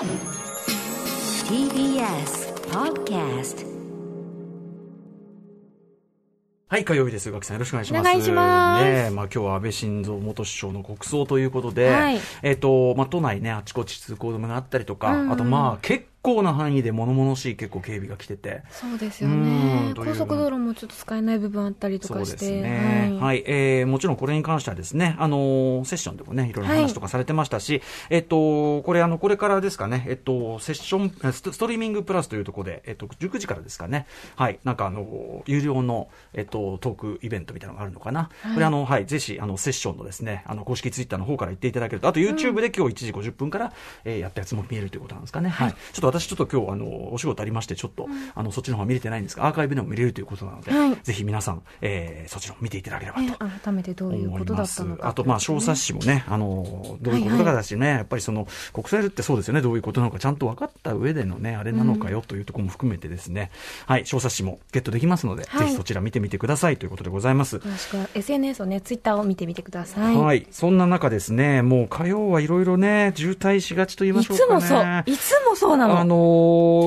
TBS Podcast はい、火曜日です。宇垣さん、よろしくお願いします。お願いしますねえまあ、今日は安倍晋三元首相の国葬ということで、はいえっ、と、まあ、都内ね、あちこち通行止めがあったりとか、うんうんあと、まあ、結構な範囲で物々しい結構警備が来てて、そうですようね高速道路もちょっと使えない部分あったりとそうですかして。ね。はい、はい。えーもちろんこれに関してはですね、あのーセッションでもね、いろいろ話とかされてましたし、えっと、これ、あの、これからですかね、えっと、セッション、えストストリーミングプラスというところで、えっと、19時からですかね、はい、なんかあの、有料の、えっと、トークイベントみたいなのがあるのかな。はいこれ、あの、はい、ぜひ、あの、セッションのですね、あの、公式ツイッターの方から言っていただけると、あと YouTube で今日1時50分から、えーやったやつも見えるということなんですかね。はい。ちょっと私、ちょっと今日、あの、お仕事ありまして、ちょっと、あの、そっちの方は見れてないんですが、アーカイブでも見れるということなので、はいぜひ皆さん、えーそちらを見ていただければとね改めてどういうことだったのか。あと、まあ、小冊子もね、あの、どういうことかだしね、やっぱりその、国際ってそうですよね、どういうことなのか、ちゃんと分かった上でのね、あれなのかよというところも含めてですね、はい、小冊子もゲットできますので、はいぜひそちら見てみてくださいということでございます。よろしく SNS をね、ツイッターを見てみてください。はい、そんな中ですね、もう火曜はいろいろね、渋滞しがちと言いまいしょうかね。つもそう。いつもそうなの。あの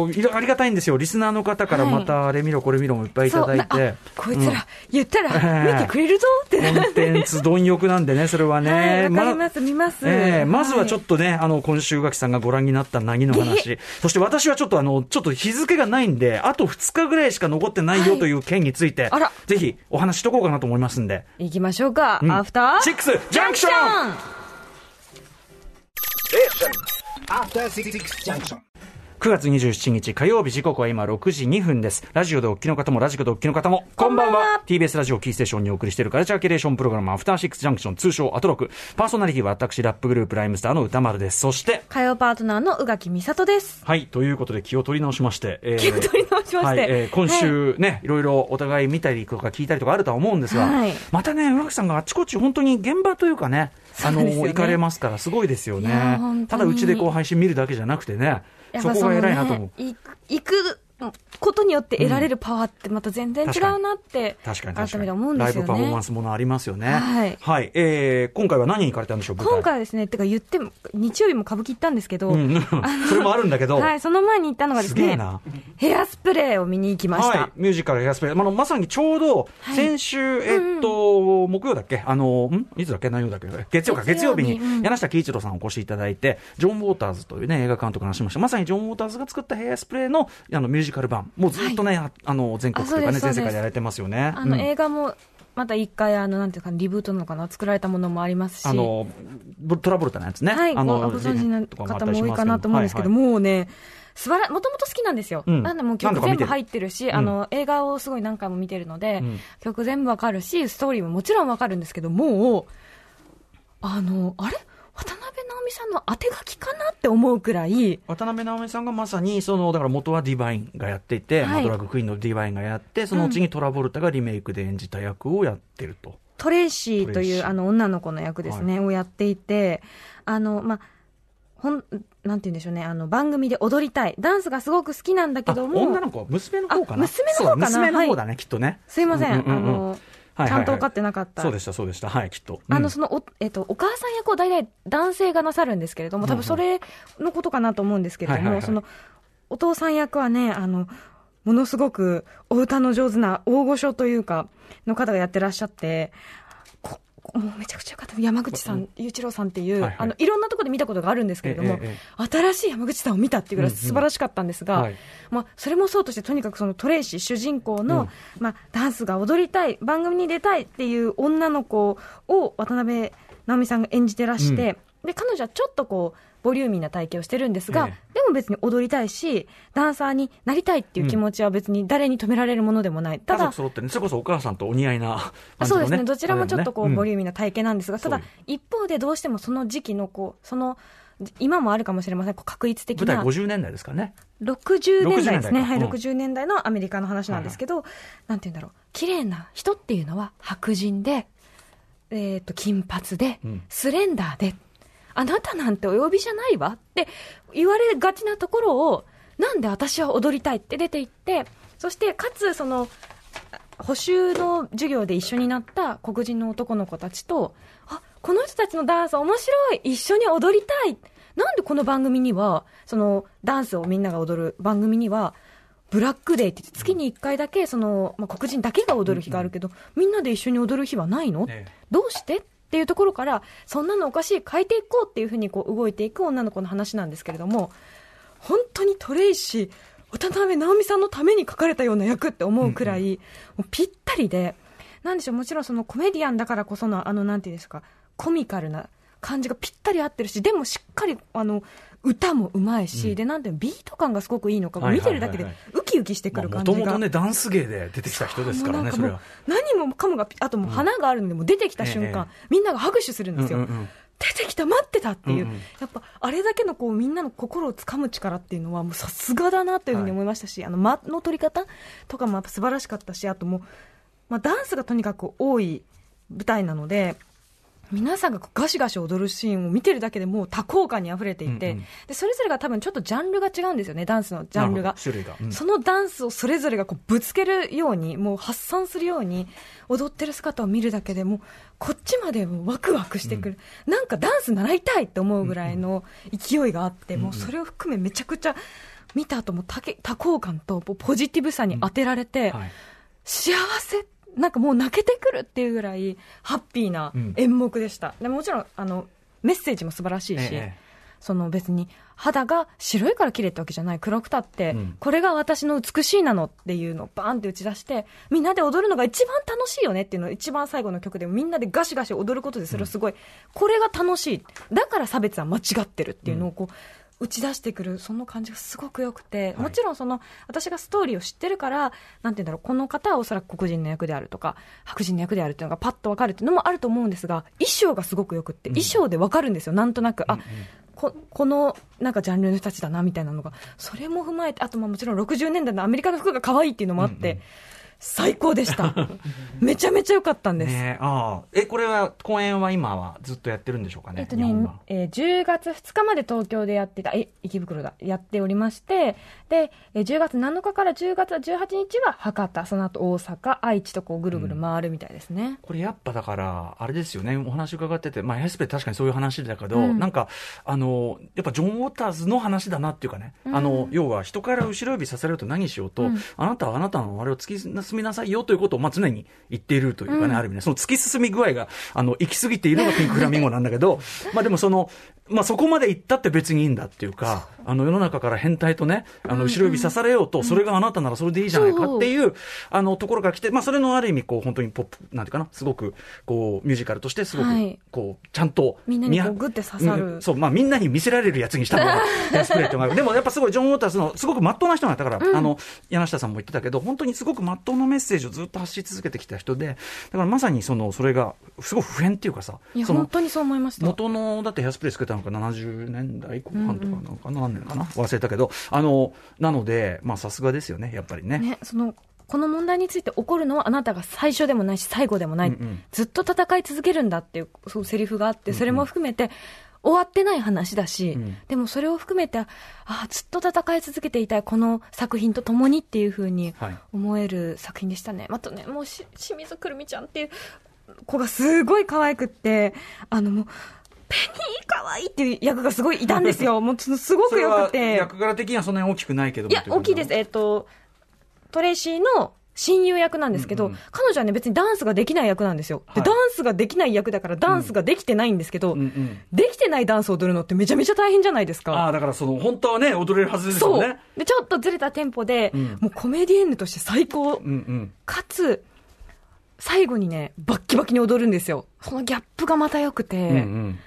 ーいろありがたいんですよ。リスナーの方からはいまたあれ見ろこれ見ろもいっぱいいただいそうなてあ。こいつら、言ったえらえ見てくれるぞってコンテンツ貪欲なんでね、それははい、ね。わかります、見ます。ええまずはちょっと、とね、あの、今週垣さんがご覧になったなぎの話。そして私はちょっとあの、ちょっと日付がないんで、あと2日ぐらいしか残ってないよはいという件について、あらぜひお話ししとこうかなと思いますんで。行きましょうか。うんアフターシックスジャンクション After Six Junction. 9月27日火曜日時刻は今6時2分です。ラジオでお聞きの方もラジコでお聞きの方も、こんばんは。TBS ラジオキーステーションにお送りしているカルチャーキュレーションプログラムアフターシックスジャンクション通称アトロク。パーソナリティは私ラップグループライムスターの歌丸です。そして、火曜パートナーの宇垣美里です。はい、ということで気を取り直しまして、えー気を取り直しましてはいえー今週ね、い、ろいろお互い見たりとか聞いたりとかあるとは思うんですが、はいまたね、浦木さんがあっちこっち本当に現場というかね、あの、ね行かれますからすごいですよね。ただうちでこう配信見るだけじゃなくてね、そこが偉いなと思う。行くことによって得られるパワーってまた全然違うなって、確かに確かに。改めて思うんですよね。ライブパフォーマンスものありますよね。はい。えー今回は何に行かれたんでしょう、今回はですね、てか言っても、日曜日も歌舞伎行ったんですけど、うん、それもあるんだけど、はい、その前に行ったのがですね、すげえな。ヘアスプレーを見に行きました。はい、ミュージカルヘアスプレー、まあ、まさにちょうどはい。先週、えっと、木曜だっけ、あの、ん？いつだっけ、何曜だっけ、月曜か、月月曜日にうん柳下喜一郎さんお越しいただいて、ジョン・ウォーターズというね、映画監督の話しました。まさにジョン・ウォーターズが作ったヘアスプレーのあのミュージカル版、もうずっとね、ああの全国というかね、全世界でやられてますよね。あの、うん。映画も、また一回、あの、なんていうか、リブートなのかな、作られたものもありますし、あのブトラボルタのやつね。はい、あのご存知の方も多いかなと思うんですけど、はいはい。もうね、素晴ら、もともと好きなんですよ。うん。なんでもう曲全部入ってるし、ん。あの、映画をすごい何回も見てるので、うん。曲全部わかるし、ストーリーももちろんわかるんですけど、もう、あの、あれ？渡辺直美さんの当て書きかなって思うくらい、渡辺直美さんがまさに、その、だから元はディバインがやっていて、はい。まあドラッグクイーンのディバインがやって、そのうちにトラボルタがリメイクで演じた役をやってると。トレイシーとトレイシーいうあの女の子の役ですね、をやっていて、あの、まあ、ほん、なんて言うんでしょうね、あの、番組で踊りたい。ダンスがすごく好きなんだけあども、女の子は娘の方かな？あ娘の方かな？娘の方だね、きっとね。すいません、うんうんうんうん。あの、はいはいはいちゃんと分かってなかった。そうでした、そうでした。はい、きっと。あの、うんそのお、えっと、お母さん役を大体男性がなさるんですけれども、多分それのことかなと思うんですけれども、はいはいはいその、お父さん役はね、あの、ものすごくお歌の上手な大御所というか、の方がやってらっしゃって、もうめちゃくちゃよかった。山口さん、雄一郎さんっていう、はいはい。あの、いろんなところで見たことがあるんですけれども、えええ新しい山口さんを見たっていうぐらい素晴らしかったんですが、はい。まあ、それもそうとして、とにかくそのトレイシー主人公の、うん。まあ、ダンスが踊りたい、番組に出たいっていう女の子を渡辺直美さんが演じてらして、で、彼女はちょっとこう、ボリューミーな体型をしてるんですが、えでも別に踊りたいし、ダンサーになりたいっていう気持ちは別に誰に止められるものでもない。ただ家族、揃ってね、それこそお母さんとお似合いなね。そうですね、どちらもちょっとこう、ボリューミミーな体型なんですが、ただそう、一方でどうしてもその時期のこう、その、今もあるかもしれません、こう確率的舞台な。50年代ですかね。60年代ですね。60はい、うん60年代のアメリカの話なんですけど、なんて言うんだろう。綺麗な人っていうのは白人で、えっ、と、金髪でうん、スレンダーで、あなたなんてお呼びじゃないわ。って言われがちなところを、なんで私は踊りたいって出て行って、そして、かつ、その、補習の授業で一緒になった黒人の男の子たちと、あ、この人たちのダンス面白い。一緒に踊りたい。なんでこの番組には、そのダンスをみんなが踊る番組には、ブラックデーって月に1回だけその、まあ、黒人だけが踊る日があるけど、みんなで一緒に踊る日はないの、ええ。どうして？っていうところから、そんなのおかしい、変えていこうっていうふうにこう動いていく女の子の話なんですけれども、本当にトレイシー、渡辺直美さんのために書かれたような役って思うくらい、もうぴったりで、なんでしょう、もちろんそのコメディアンだからこその、あの、なんていうんですか、コミカルな感じがぴったり合ってるし、でもしっかり、あの、歌もうまいし、で、なんていうのビート感がすごくいいのか、はいはいはい見てるだけでウキウキしてくるも感じが。ともとね、ダンス芸で出てきた人ですからね、それは。何もかもがピ、あともう花があるので、もう出てきた瞬間、ええ。みんなが拍手するんですよ。うんうんうん。出てきた、待ってたっていう、うんうん。やっぱあれだけのこうみんなの心をつかむ力っていうのは、もうさすがだなというふうに思いましたし、あの間の取り方とかもやっぱ素晴らしかったし、あともう、まあ、ダンスがとにかく多い舞台なので、皆さんがガシガシ踊るシーンを見てるだけでもう多幸感に溢れていて、うんうん。でそれぞれが多分ちょっとジャンルが違うんですよね、ダンスのジャンルが。うん。そのダンスをそれぞれがこうぶつけるように、もう発散するように踊ってる姿を見るだけでもう、こっちまでワクワクしてくる、なんかダンス習いたいって思うぐらいの勢いがあって、もうそれを含めめちゃくちゃ見た後も多け多幸感とポジティブさに当てられて、はい。幸せなんかもう泣けてくるっていうぐらいハッピーなうん。演目でした、でもちろんあのメッセージも素晴らしいし、ええその別に肌が白いから綺麗ってわけじゃない。黒くたって、うん。これが私の美しいなのっていうのをバーンって打ち出してみんなで踊るのが一番楽しいよねっていうのを一番最後の曲でみんなでガシガシ踊ることでそれをすごい、これが楽しい。だから差別は間違ってるっていうのをこう、打ち出してくるその感じがすごく良くて、もちろんその私がストーリーを知ってるからなんて言うんだろうこの方はおそらく黒人の役であるとか白人の役であるっていうのがパッと分かるっていうのもあると思うんですが衣装がすごくよくって、衣装で分かるんですよ。なんとなく、あここのなんかジャンルの人たちだなみたいなのが。それも踏まえてあとまあもちろん60年代のアメリカの服が可愛いっていうのもあって、最高でした。めちゃめちゃ良かったんです、ねえああ。えこれは公演は今はずっとやってるんでしょうかね、えっとねえー10月2日まで東京でやってた、え、池袋だ、やっておりまして、で、えー10月7日から10月18日は博多、その後大阪、愛知とこうぐるぐる回るみたいですね。これやっぱだから、あれですよね、お話伺ってて、まあ、ヘスペ確かにそういう話だけど、うん。なんか、あの、やっぱジョン・ウォーターズの話だなっていうかね、あの、要は人から後ろ指さされると何しようと、うん。あなたはあなたのあれを突き進みなさいよということを、まあ、常に言っているというかね、うん。ある意味ね、その突き進み具合が、あの、行き過ぎているのがピンクフラミンゴなんだけど、まあでもその、まあそこまで行ったって別にいいんだっていうか、あの世の中から変態とね、あの後ろ指さされようと、それがあなたならそれでいいじゃないかっていう、あのところから来て、まあそれのある意味こう本当にポップ、なんていうかな、すごくこうミュージカルとしてすごくはい。こうちゃんとみんなにグッて刺さる。うんそう、まあみんなに見せられるやつにしたのが、スプレーってでもやっぱすごいジョン・ウォーターズのすごく真っ当な人なんだから、あの、柳下さんも言ってたけど、本当にすごく真っ当なメッセージをずっと発し続けてきた人で、だからまさにその、それが、すごく普遍っていうかさ、いや、本当にそう思いました。元のだってヘアスプレーつけたのが70年代後半とかなのかな、何年かな忘れたけど。あのなのでまあさすがですよねやっぱりね。ね、その、この問題について怒るのはあなたが最初でもないし最後でもない。うんうん。ずっと戦い続けるんだっていう、そうセリフがあって、それも含めて、終わってない話だし、うん。でもそれを含めて、ああ、ずっと戦い続けていたい、この作品と共にっていうふうにはい。思える作品でしたね。あとね、もうし清水くるみちゃんっていう子がすごい可愛くって、あのもう、ペニー可愛いっていう役がすごいいたんですよ。もうすすごくよくて。役柄的にはそんなに大きくないけどもいや、大きいです。えっ、と、トレイシーの親友役なんですけど、うんうん彼女はね、別にダンスができない役なんですよ。で、はいダンスができない役だから、ダンスができてないんですけど、うんうんできてないダンスを踊るのってめちゃめちゃ大変じゃないですあか。あだからその本当はね踊れるはずですよそうね。で、ちょっとずれたテンポで、うんもうコメディエンヌとして最高。うんうんかつ、最後にね、バッキバキに踊るんですよ。そのギャップがまた良くて、うんうん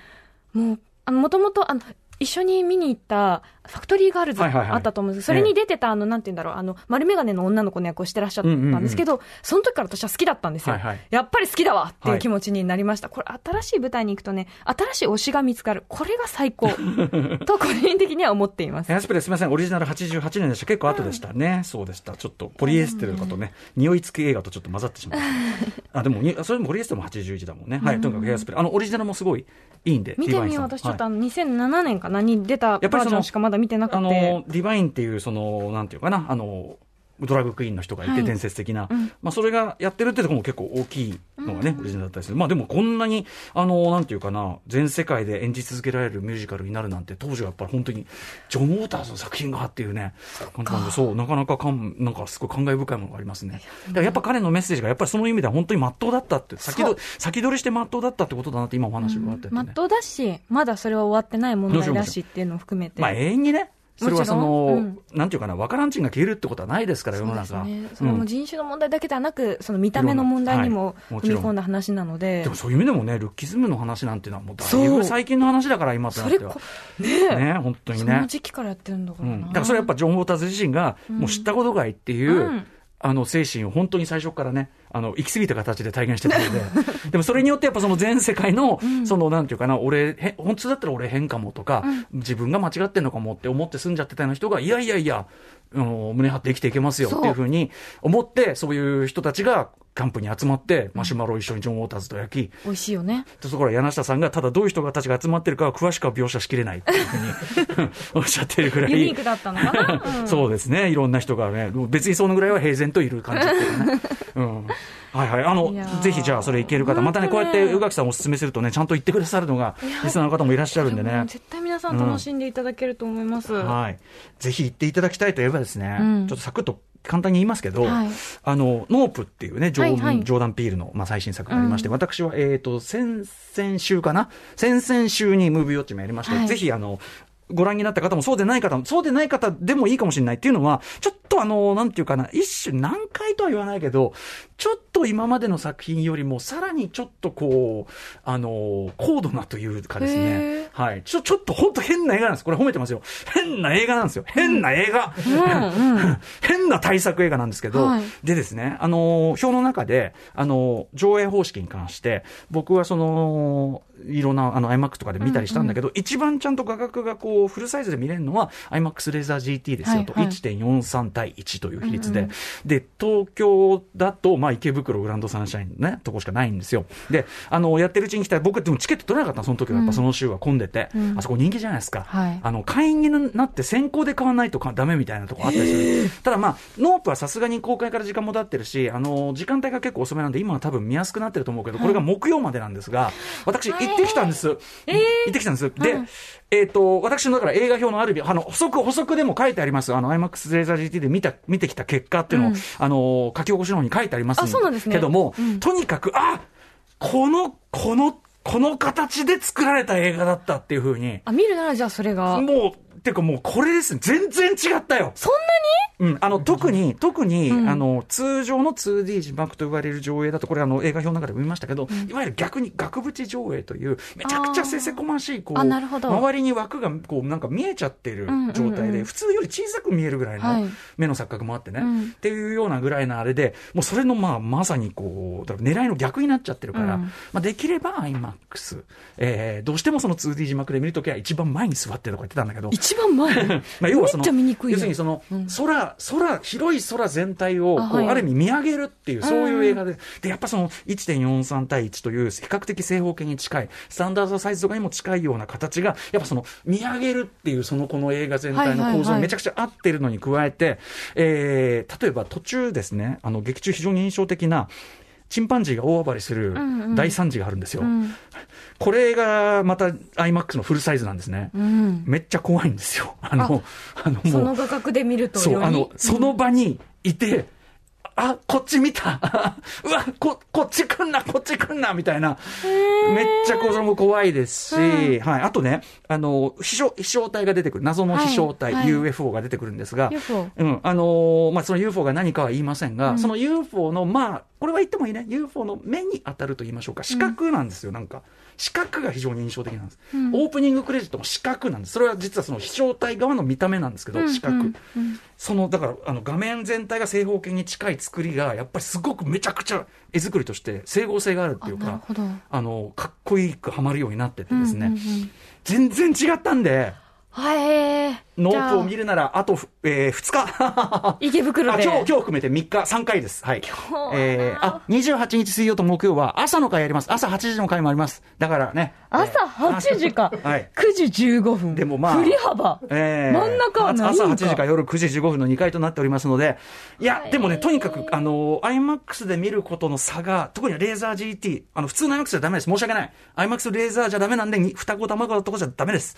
もう、もともと、あの、一緒に見に行った、ファクトリーガールズあったと思うんです。けど、それに出てた、あの、なんて言うんだろう、あの、丸眼鏡の女の子の役をしてらっしゃったんですけど、その時から私は好きだったんですよ。やっぱり好きだわっていう気持ちになりました。これ、新しい舞台に行くとね、新しい推しが見つかる。これが最高。と、個人的には思っています。ヘ。アスプレーすみません。オリジナル88年でした。結構後でしたね、そうでした。ちょっとポリエステルとかとね、匂い付き映画とちょっと混ざってしまった。あでもにそれもポリエステルも81だもんね、はいとにかくヘアスプレー。あのオリジナルもすごいいいんで見てみよう。私ちょっとあはいの、2007年かなに出たバやっぱりそのージョンしかまだ見てなくて。あのディバインっていうそのなんていうかなあのドラッグクイーンの人がいて、はい。伝説的な、うん。まあ、それがやってるってところも結構大きいのがね、オリジナルだったりする。まあでもこんなに、あの、なんていうかな、全世界で演じ続けられるミュージカルになるなんて、当時はやっぱり本当に、ジョン・ウォーターズの作品がっていうね、感じなんで、そう、なかなかかん、なんかすごい感慨深いものがありますね。だからやっぱ彼のメッセージが、やっぱりその意味では本当に真っ当だったって、先ど先取りして真っ当だったってことだなって今お話があっててね。まっとうだし、まだそれは終わってない問題だしっていうのを含めて。まあ永遠にね、それはその、なんていうかな、わからんちんが消えるってことはないですから、世の中。ね。それも人種の問題だけではなく、その見た目の問題にもはい踏み込んだ話なのででも、そういう意味でもね、ルッキズムの話なんていうのはもうだいぶ最近の話だから、今となってはねえ。ね、本当にねその。時期からやってるんだかうん、らな。だからそれはやっぱジョン・ウォーターズ自身が、もう知ったことがいっていう、うんあの精神を本当に最初からね、あの行き過ぎた形で体現してたので、でもそれによってやっぱその全世界の、そのなんていうかな、俺、へ本当だったら俺変かもとか、自分が間違ってんのかもって思って住んじゃってたような人が、いやいやいや、あの胸張って生きていけますよっていうふうに思って、そういう人たちがキャンプに集まって、マシュマロを一緒にジョン・ウォーターズと焼き、美味しいよね。でそこから柳下さんが、ただどういう人たちが集まってるかは詳しくは描写しきれないっていうふうに おっしゃってるくらい。ユニークだったのかな、うん。そうですね、いろんな人がね、別にそのぐらいは平然といる感じっていうね。うん。はいはい。あのぜひじゃあそれいける方、またね、こうやって宇垣さんお勧めするとね、ちゃんと言ってくださるのが、リスナーの方もいらっしゃるんでね。絶対皆さん楽しんでいただけると思います。はい。ぜひ行っていただきたいといえばですね、うん。ちょっとサクッと簡単に言いますけど、はい。あの、ノープっていうね、ジョー,、はいはい。ジョーダン・ピールの、まあ、最新作がありまして、私は、えっ、と、先々週かな？先々週にムービーウォッチもやりまして、はい。ぜひ、あの、ご覧になった方もそうでない方も、そうでない方でもいいかもしれないっていうのは、ちょっとあの、なんていうかな、一種難解とは言わないけど、ちょっと今までの作品よりも、さらにちょっとこう、あの、高度なというかですへねー、はい。ちょ、ちょっと本当変な映画なんです。これ褒めてますよ。変な映画なんですよ。変な映画。うんうん 変な大作映画なんですけど、はいでですね、あのー表の中で、あのー上映方式に関して、僕はその、いろんな、あの、IMAX とかで見たりしたんだけど、一番ちゃんと画角がこう、フルサイズで見れるのは、IMAX レーザー GT ですよと、はいはい1.43対1という比率で、うんうんで、東京だと、まあ、池袋グランドサンシャインのね、とこしかないんですよ。で、あの、やってるうちに来たら、僕でもチケット取れなかったのその時は、やっぱその週は混んでて、うんあそこ人気じゃないですか。はいあの、会員になって先行で買わないとかダメみたいなとこあったりする。ただまあ、ノープはさすがに公開から時間も経ってるし、あの、時間帯が結構遅めなんで、今は多分見やすくなってると思うけど、これが木曜までなんですが、私行ってきたんです。行ってきたんです。で、えっ、と、私のだから映画表のある日、あの、補足、補足でも書いてあります。あの、IMAX レーザー GT で見た、見てきた結果っていうのを、うん。あの、書き起こしの方に書いてありますんですね。けども、うん。とにかく、あこの、この、この形で作られた映画だったっていうふうに、あ、見るならじゃあそれが。もう、てかもうこれですね。全然違ったよ。そんうん。あの、特に、特に、うん。あの、通常の 2D 字幕と言われる上映だと、これあの、映画表の中でも見ましたけど、いわゆる逆に額縁上映という、めちゃくちゃせせこましい、こう、あなるほど。周りに枠が、こう、なんか見えちゃってるうんうん状態で、うん普通より小さく見えるぐらいはい。の目の錯覚もあってね、うん。っていうようなぐらいのあれで、もうそれの、まあ、まさにこう、だから狙いの逆になっちゃってるから、うん。まあ、できれば IMAX、えー、どうしてもその 2D 字幕で見るときは一番前に座ってるとか言ってたんだけど、一番前。まあ、要はその要するにその、うん空、空、広い空全体をこうあ,、る意味見上げるっていう、そういう映画で、で、やっぱその1.43対1という比較的正方形に近い、スタンダードサイズとかにも近いような形が、やっぱその見上げるっていう、そのこの映画全体の構造にめちゃくちゃ合ってるのに加えて、えー例えば途中ですね、あの、劇中非常に印象的な、チンパンジーが大暴れするんうん大惨事があるんですよ。うん。これがまた IMAX のフルサイズなんですね。うん。めっちゃ怖いんですよ。あの、あのもう、その画角で見るとそう、あの、その場にいて、あ、こっち見た。うわ、こ、こっち来んな、こっち来んな、みたいな。めっちゃこれも怖いですし、はい。あとね、あの、飛翔、飛翔体が出てくる。謎の飛翔体、はい。はい UFO が出てくるんですが、UFO うん、あのーまあ、その UFO が何かは言いませんが、うん。その UFO の、まあ、これは言ってもいいね、UFO の目に当たると言いましょうか、四角なんですよ、なんか。四角が非常に印象的なんです。うんオープニングクレジットも四角なんです。それは実はその飛翔体側の見た目なんですけど、うん四角。うんうんその、だから、あの、画面全体が正方形に近い作りが、やっぱりすごくめちゃくちゃ絵作りとして整合性があるっていうか、あの、かっこいいくはまるようになっててですね、うんうんうん全然違ったんで、はい。ノープを見る。るなら、あとふ、えー、2日。池袋で。あ今日、今日含めて3日、3回です。はい。日はなえー、あ、28日水曜と木曜は朝の回やります。朝8時の回もあります。だからね。朝8時か。はい。9時15分。でもまあ振り幅。えー真ん中はないんか朝8時か夜9時15分の2回となっておりますので、いや、はいでもね、とにかく、あの、IMAX で見ることの差が、特にレーザー GT、あの、普通の IMAX じゃダメです。申し訳ない。IMAX レーザーじゃダメなんで、に双子玉川のとこじゃダメです。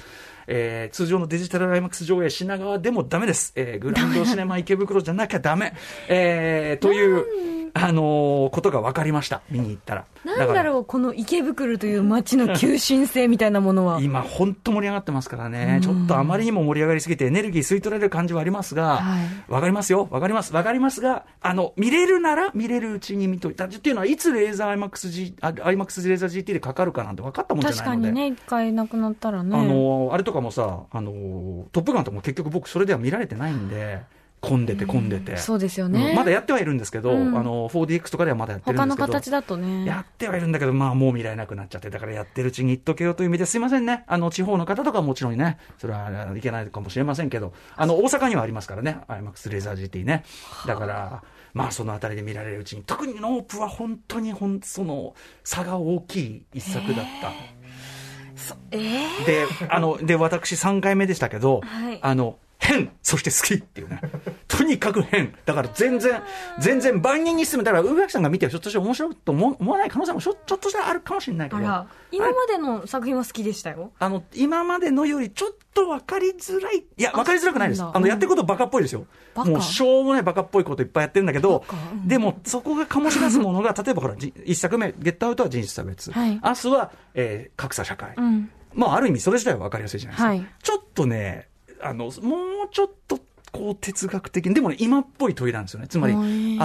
えー、通常のデジタルアイマックス上映品川でもダメです。えー、グランドシネマ池袋じゃなきゃダメ。えー、という、あのーことが分かりました。見に行ったら。なんだろう、この池袋という街の急進性みたいなものは。今、本当盛り上がってますからね、ちょっとあまりにも盛り上がりすぎて、エネルギー吸い取られる感じはありますが、はいわかりますよ、わかります、わかりますが、あの見れるなら見れるうちに見といたっていうのは、いつレーザー IMAX, レーザー GT でかかるかなんて分かったもんじゃ確ないので。かにね、一回なくなったらね。あのあれとかもさ、あのトップガンとかも結局、僕、それでは見られてないんで、混んでて、混んでて、そうですようんね。まだやってはいるんですけど、うんあの 4DX とかではまだやってるんです他けど、の形だとね。やってはいるんだけど、まあもう見られなくなっちゃって、だからやってるうちに言っとけよという意味ですいませんね。あの地方の方とかはもちろんね、それはいけないかもしれませんけど、あの大阪にはありますからね、IMAX レーザー GT ね。だから、まあそのあたりで見られるうちに、特にノープは本当にほん、その差が大きい一作だった。えー？で、あの、で、私3回目でしたけど、はいあの、変そして好きっていうね。とにかく変。だから全然、全然万人に進む。だから、宇垣さんが見てひょっとして面白いと思思わない可能性もちょっとしたらあるかもしれないけど。今までの作品は好きでしたよ。あの、今までのよりちょっと分かりづらい。いや、分かりづらくないです。あの、やってることバカっぽいですよ。もう、しょうもないバカっぽいこといっぱいやってるんだけどうん、でも、そこが醸し出すものが、例えばほら、じ一作目、ゲットアウトは人種差別。はい明日は、えー格差社会。うん。まあ、ある意味それ自体は分かりやすいじゃないですか。はいちょっとね、あの、もうちょっと、こう哲学的に、でもね、今っぽい問いなんですよね。つまり、あ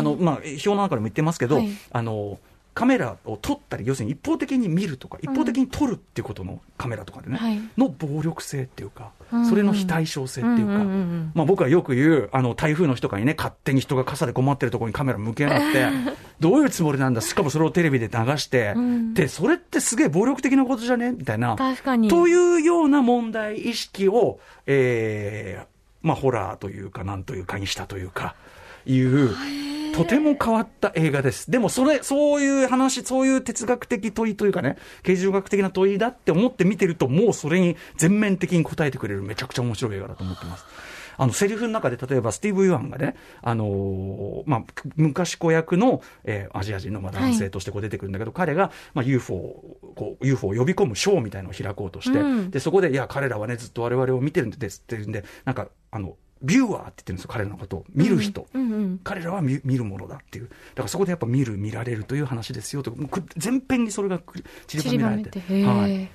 の、まあ、表の中でも言ってますけど、はいあの、カメラを撮ったり、要するに一方的に見るとか、一方的に撮るっていうことのカメラとかでね、はい。の暴力性っていうか、うん。それの非対称性っていうか、まあ僕はよく言う、あの、台風の日とかにね、勝手に人が傘で困ってるところにカメラ向けなくて、どういうつもりなんだ、しかもそれをテレビで流して、うん。で、それってすげえ暴力的なことじゃねみたいな。確かに。というような問題意識を、えーまあ、ホラーというか、なんというかにしたというか、いう、とても変わった映画です。でも、それ、そういう話、そういう哲学的問いというかね、形状学的な問いだって思って見てると、もうそれに全面的に答えてくれる、めちゃくちゃ面白い映画だと思ってます。あの、セリフの中で、例えば、スティーブ・ユアンがね、あのーまあ、昔子役の、えーアジア人のまあ男性としてこう出てくるんだけど、彼が、まあ、UFO を、こう、UFO を呼び込むショーみたいなのを開こうとして、うんで、そこで、いや、彼らはね、ずっと我々を見てるんですって言うんで、なんか、あの、ビューワーって言ってるんですよ、彼らのことを。見る人。うんうん。彼らは見見るものだっていう。だからそこでやっぱ見る、見られるという話ですよと。も全編にそれがく散りばめられて。はい。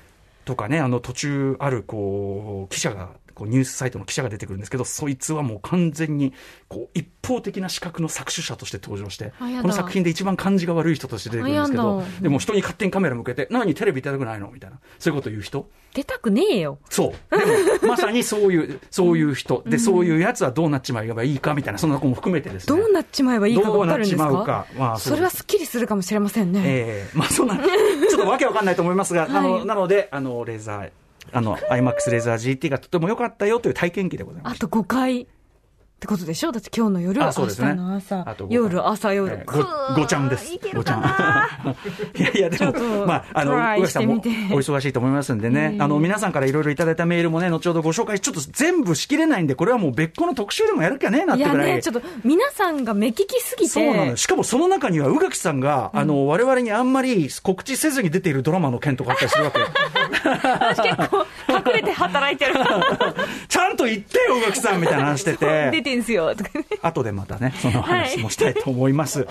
とかね、あの途中あるこう記者が、こうニュースサイトの記者が出てくるんですけど、そいつはもう完全にこう一方的な資格の作取者として登場して、この作品で一番感じが悪い人として出てくるんですけどでも人に勝手にカメラ向けて、何テレビ出たくないの？みたいな、そういうこと言う人？出たくねえよ。そう。でも、まさにそういう、そういう人。で、そういうやつはどうなっちまえばいいかみたいな、そんなことも含めてですね。どうなっちまえばいいか分かるんですか？まうか。まあ、それはすっきりするかもしれませんね。ええまあそんな、ちょっとわけわかんないと思いますが、あの、はいなので、あの、レーザー、あの、IMAX レーザー GT がとても良かったよという体験記でございます。あと5回ってことでしょ？だって今日の夜、明日あそうですねの朝あと、五回夜、朝、夜。ごごちゃんです。ごちゃん。いやいや、でもまあ、あの、さんもお忙しいと思いますんでね、ええあの、皆さんからいろいろいただいたメールもね、後ほどご紹介し、ちょっと全部しきれないんで、これはもう別個の特集でもやるかねえなっいやてぐらい。ね、ちょっと皆さんが目利きすぎて。そうなのよ。しかもその中には、宇垣さんが、あの、我々にあんまり告知せずに出ているドラマの件とかあったりするわけ。私結構隠れて働いてる。ちゃんと言ってよ、宇垣さんみたいな話して出て。てんすよ。とかね後でまたね、その話もしたいと思います。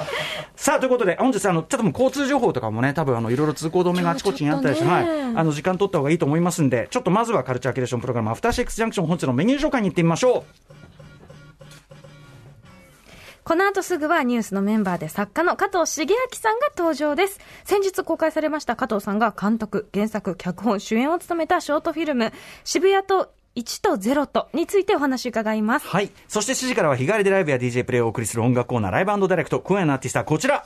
さあ、ということで、本日、あの、ちょっともう交通情報とかもね、多分、あの、いろいろ通行止めがあちこちにあったりして、はい。あの、時間取った方がいいと思いますんで、ちょっとまずはカルチャーキュレーションプログラム、アフターシックスジャンクション、本日のメニュー紹介に行ってみましょう。この後すぐはニュースのメンバーで作家の加藤茂明さんが登場です。先日公開されました加藤さんが監督、原作、脚本、主演を務めたショートフィルム、渋谷と1と0とについてお話伺います。はい。そして7時からは日帰りでライブや DJ プレイをお送りする音楽コーナー、ライブダイレクト、今夜のアーティストはこちら。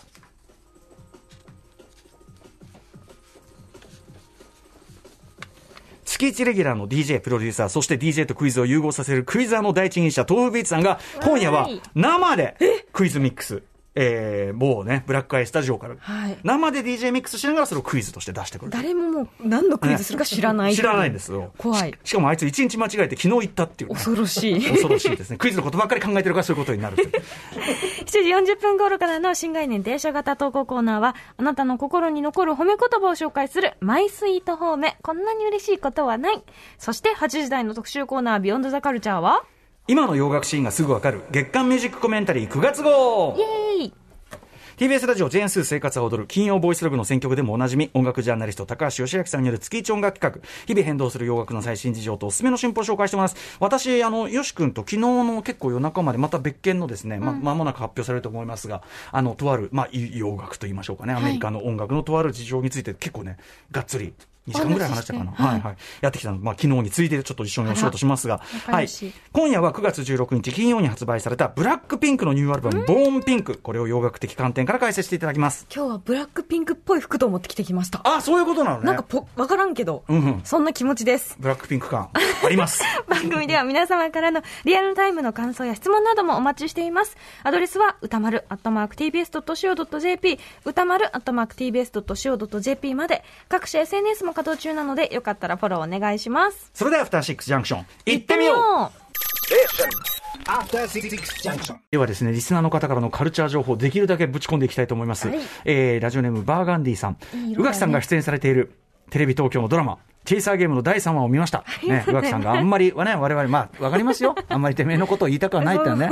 月月1レギュラーの DJ プロデューサー、そして DJ とクイズを融合させるクイザーの第一人者、豆腐ビーツさんが、今夜ははい生でクイズミックス。えー、某ね、ブラックアイスタジオから、はい生で DJ ミックスしながらそれをクイズとして出してくる。誰ももう何のクイズするか知らない。知らないんですよ。怖いし。しかもあいつ一日間違えて昨日行ったっていうね、恐ろしい。恐ろしいですね。クイズのことばっかり考えてるからそういうことになるという。7時40分頃からの新概念停車型投稿コーナーは、あなたの心に残る褒め言葉を紹介する、マイスイート褒め。こんなに嬉しいことはない。そして8時台の特集コーナー、ビヨンドザカルチャーは、今の洋楽シーンがすぐわかる月間ミュージックコメンタリー9月号イエーイ TBS ラジオジェーンスー生活は踊る金曜ボイスログの選曲でもおなじみ音楽ジャーナリスト高橋義明さんによる月一音楽企画。日々変動する洋楽の最新事情とおすすめの進歩を紹介してもらいます。私あのよし君と昨日の結構夜中までまた別件のですね、ま間もなく発表されると思いますがあのとある、まあ、い洋楽と言いましょうかね。アメリカの音楽のとある事情について結構ねがっつり2時間ぐらい話したかな、お話ししてはいはい、やってきたの、まあ、昨日についてちょっと一緒にお仕事しますが、はい今夜は9月16日金曜に発売されたブラックピンクのニューアルバム、ボーンピンク。これを洋楽的観点から解説していただきます。今日はブラックピンクっぽい服と持ってきてきました。あ、そういうことなのね。なんかぽ、わからんけど、うんうんそんな気持ちです。ブラックピンク感あります。番組では皆様からのリアルタイムの感想や質問などもお待ちしています。アドレスは歌丸アットマーク tbs.co.jp 歌丸アットマーク tbs.co.jp まで各種 SNS も稼働中なのでよかったらフォローお願いします。それでは、アフターシックスジャンクション、行ってみよう After Six Junction. ではですね、リスナーの方からのカルチャー情報、できるだけぶち込んでいきたいと思います。はいえー、ラジオネーム、バーガンディさん。宇垣さんが出演されている、テレビ東京のドラマ、チェイサーゲームの第3話を見ました。ね、宇垣さんがあんまり、はね、我々、まあ、わかりますよ。あんまりてめえのことを言いたくはないってのはね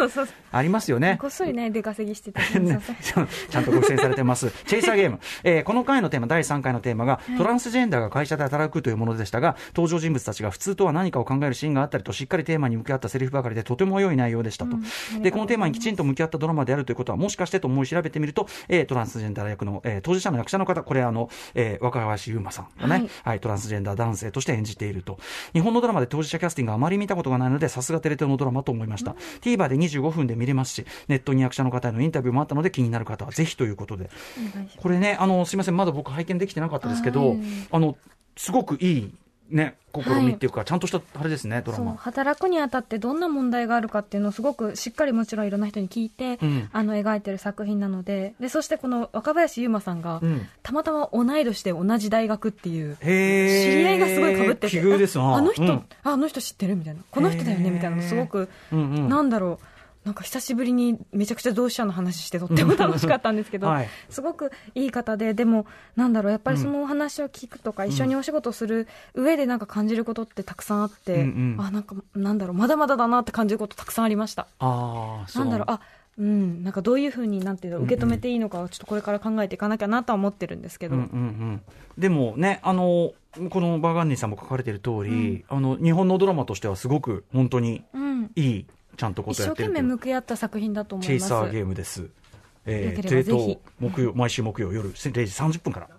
ありますよね。こっそりね、出稼ぎしてて。ねちゃんとご出演されてます。チェイサーゲーム。えーこの回のテーマ、第3回のテーマが、トランスジェンダーが会社で働くというものでしたが、登場人物たちが普通とは何かを考えるシーンがあったりと、しっかりテーマに向き合ったセリフばかりで、とても良い内容でしたと。で、このテーマにきちんと向き合ったドラマであるということは、もしかしてと思い調べてみると、えートランスジェンダー役の、えー当事者の役者の方、これあの、えー若林優馬さんがね、はいはい、トランスジェンダー男性として演じていると。日本のドラマで当事者キャスティングがあまり見たことがないので、さすがテレ東のドラマと思いました。TVer で25分で見れますし、ネットに役者の方へのインタビューもあったので、気になる方はぜひということで。これね、あの、すみません、まだ僕拝見できてなかったですけどはい、あの、すごくいい、ね、試みっていうか、ちゃんとした、あれですね、ドラマ。働くにあたってどんな問題があるかっていうのをすごくしっかりもちろんいろんな人に聞いて、うん。あの描いてる作品なのででそしてこの若林優馬さんが、うん。たまたま同い年で同じ大学っていう知り合いがすごいかぶってて奇遇です。なああの人、うん。ああの人知ってるみたいなこの人だよねみたいなのすごく、うんうん。なんだろうなんか久しぶりにめちゃくちゃ同志社の話してとっても楽しかったんですけど、はい。すごくいい方ででもなんだろうやっぱりそのお話を聞くとか、一緒にお仕事する上でなんか感じることってたくさんあって、うんうん。あなんかなんだろうまだまだだなって感じることたくさんありました。あ。なんだろうあうん、なんかどういうふうになんていうの受け止めていいのかをちょっとこれから考えていかなきゃなとは思ってるんですけど、うんうんうん、でもね、あのこのバーガンディさんも書かれている通り、あの日本のドラマとしてはすごく本当にうん、いい、ちゃんとこ一とやってるという生懸命向き合った作品だと思いますチェイサーゲームです。えー、テレ東木曜毎週木曜夜0時30分から。